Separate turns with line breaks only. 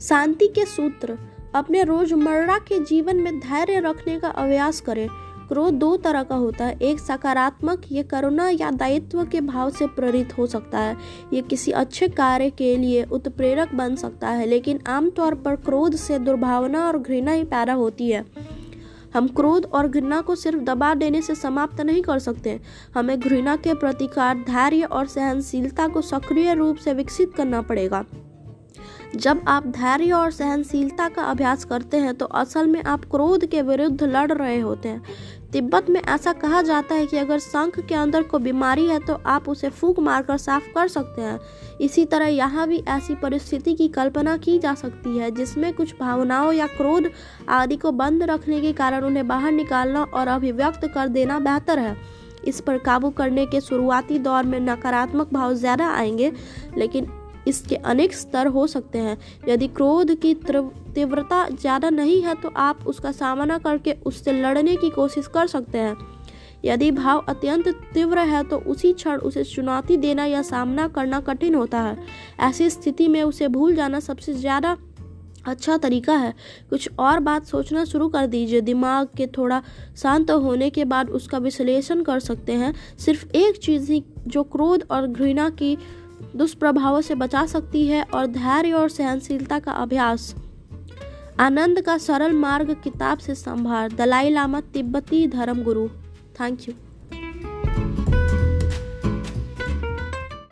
शांति के सूत्र अपने रोज़मर्रा के जीवन में धैर्य रखने का अभ्यास करें। क्रोध दो तरह का होता है। एक सकारात्मक, ये करुणा या दायित्व के भाव से प्रेरित हो सकता है। ये किसी अच्छे कार्य के लिए उत्प्रेरक बन सकता है, लेकिन आमतौर पर क्रोध से दुर्भावना और घृणा ही पैदा होती है। हम क्रोध और घृणा को सिर्फ़ दबा देने से समाप्त नहीं कर सकते। हमें घृणा के प्रतिकार, धैर्य और सहनशीलता को सक्रिय रूप से विकसित करना पड़ेगा। जब आप धैर्य और सहनशीलता का अभ्यास करते हैं तो असल में आप क्रोध के विरुद्ध लड़ रहे होते हैं। तिब्बत में ऐसा कहा जाता है कि अगर शंख के अंदर को बीमारी है तो आप उसे फूक मारकर साफ़ कर सकते हैं। इसी तरह यहाँ भी ऐसी परिस्थिति की कल्पना की जा सकती है, जिसमें कुछ भावनाओं या क्रोध आदि को बंद रखने के कारण उन्हें बाहर निकालना और अभिव्यक्त कर देना बेहतर है। इस पर काबू करने के शुरुआती दौर में नकारात्मक भाव ज़्यादा आएँगे, लेकिन इसके अनेक स्तर हो सकते हैं। यदि क्रोध की तीव्रता ज़्यादा नहीं है तो आप उसका सामना करके उससे लड़ने की कोशिश कर सकते हैं। यदि भाव अत्यंत तीव्र है तो उसी क्षण उसे चुनौती देना या सामना करना कठिन होता है। ऐसी स्थिति में उसे भूल जाना सबसे ज़्यादा अच्छा तरीका है। कुछ और बात सोचना शुरू कर दीजिए। दिमाग के थोड़ा शांत होने के बाद उसका विश्लेषण कर सकते हैं। सिर्फ़ एक चीज़ ही, जो क्रोध और घृणा की दुष्प्रभावों से बचा सकती है और धैर्य और सहनशीलता का अभ्यास। आनंद का सरल मार्ग किताब से संभार। दलाई लामा तिब्बती धर्म गुरु थैंक यू